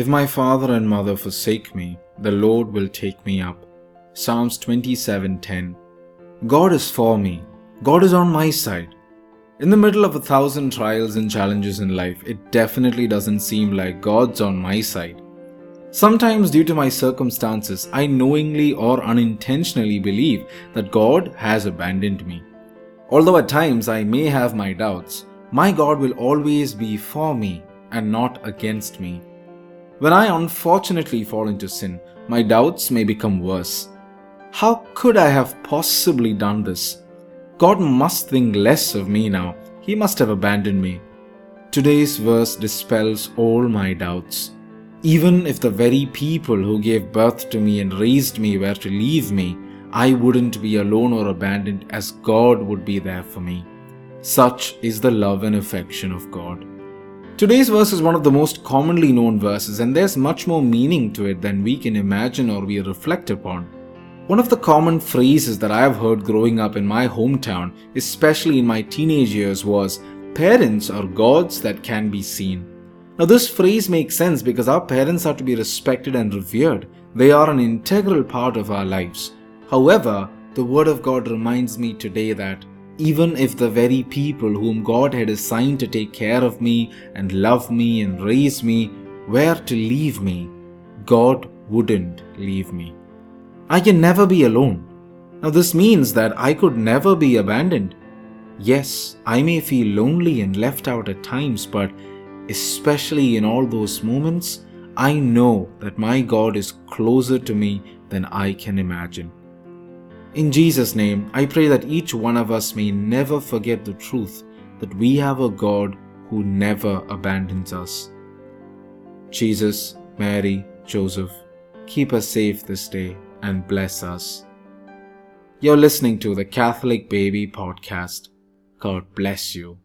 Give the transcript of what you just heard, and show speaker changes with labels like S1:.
S1: If my father and mother forsake me, the Lord will take me up. Psalms 27:10. God is for me. God is on my side. In the middle of a thousand trials and challenges in life, it definitely doesn't seem like God's on my side. Sometimes, due to my circumstances, I knowingly or unintentionally believe that God has abandoned me. Although at times I may have my doubts, my God will always be for me and not against me. When I unfortunately fall into sin, my doubts may become worse. How could I have possibly done this? God must think less of me now. He must have abandoned me. Today's verse dispels all my doubts. Even if the very people who gave birth to me and raised me were to leave me, I wouldn't be alone or abandoned as God would be there for me. Such is the love and affection of God. Today's verse is one of the most commonly known verses, and there's much more meaning to it than we can imagine or we reflect upon. One of the common phrases that I have heard growing up in my hometown, especially in my teenage years, was Parents are gods that can be seen. Now, this phrase makes sense because our parents are to be respected and revered. They are an integral part of our lives. However, the Word of God reminds me today that even if the very people whom God had assigned to take care of me and love me and raise me were to leave me, God wouldn't leave me. I can never be alone. Now, this means that I could never be abandoned. Yes, I may feel lonely and left out at times, but especially in all those moments, I know that my God is closer to me than I can imagine. In Jesus' name, I pray that each one of us may never forget the truth that we have a God who never abandons us. Jesus, Mary, Joseph, keep us safe this day and bless us. You're listening to the Catholic Baby Podcast. God bless you.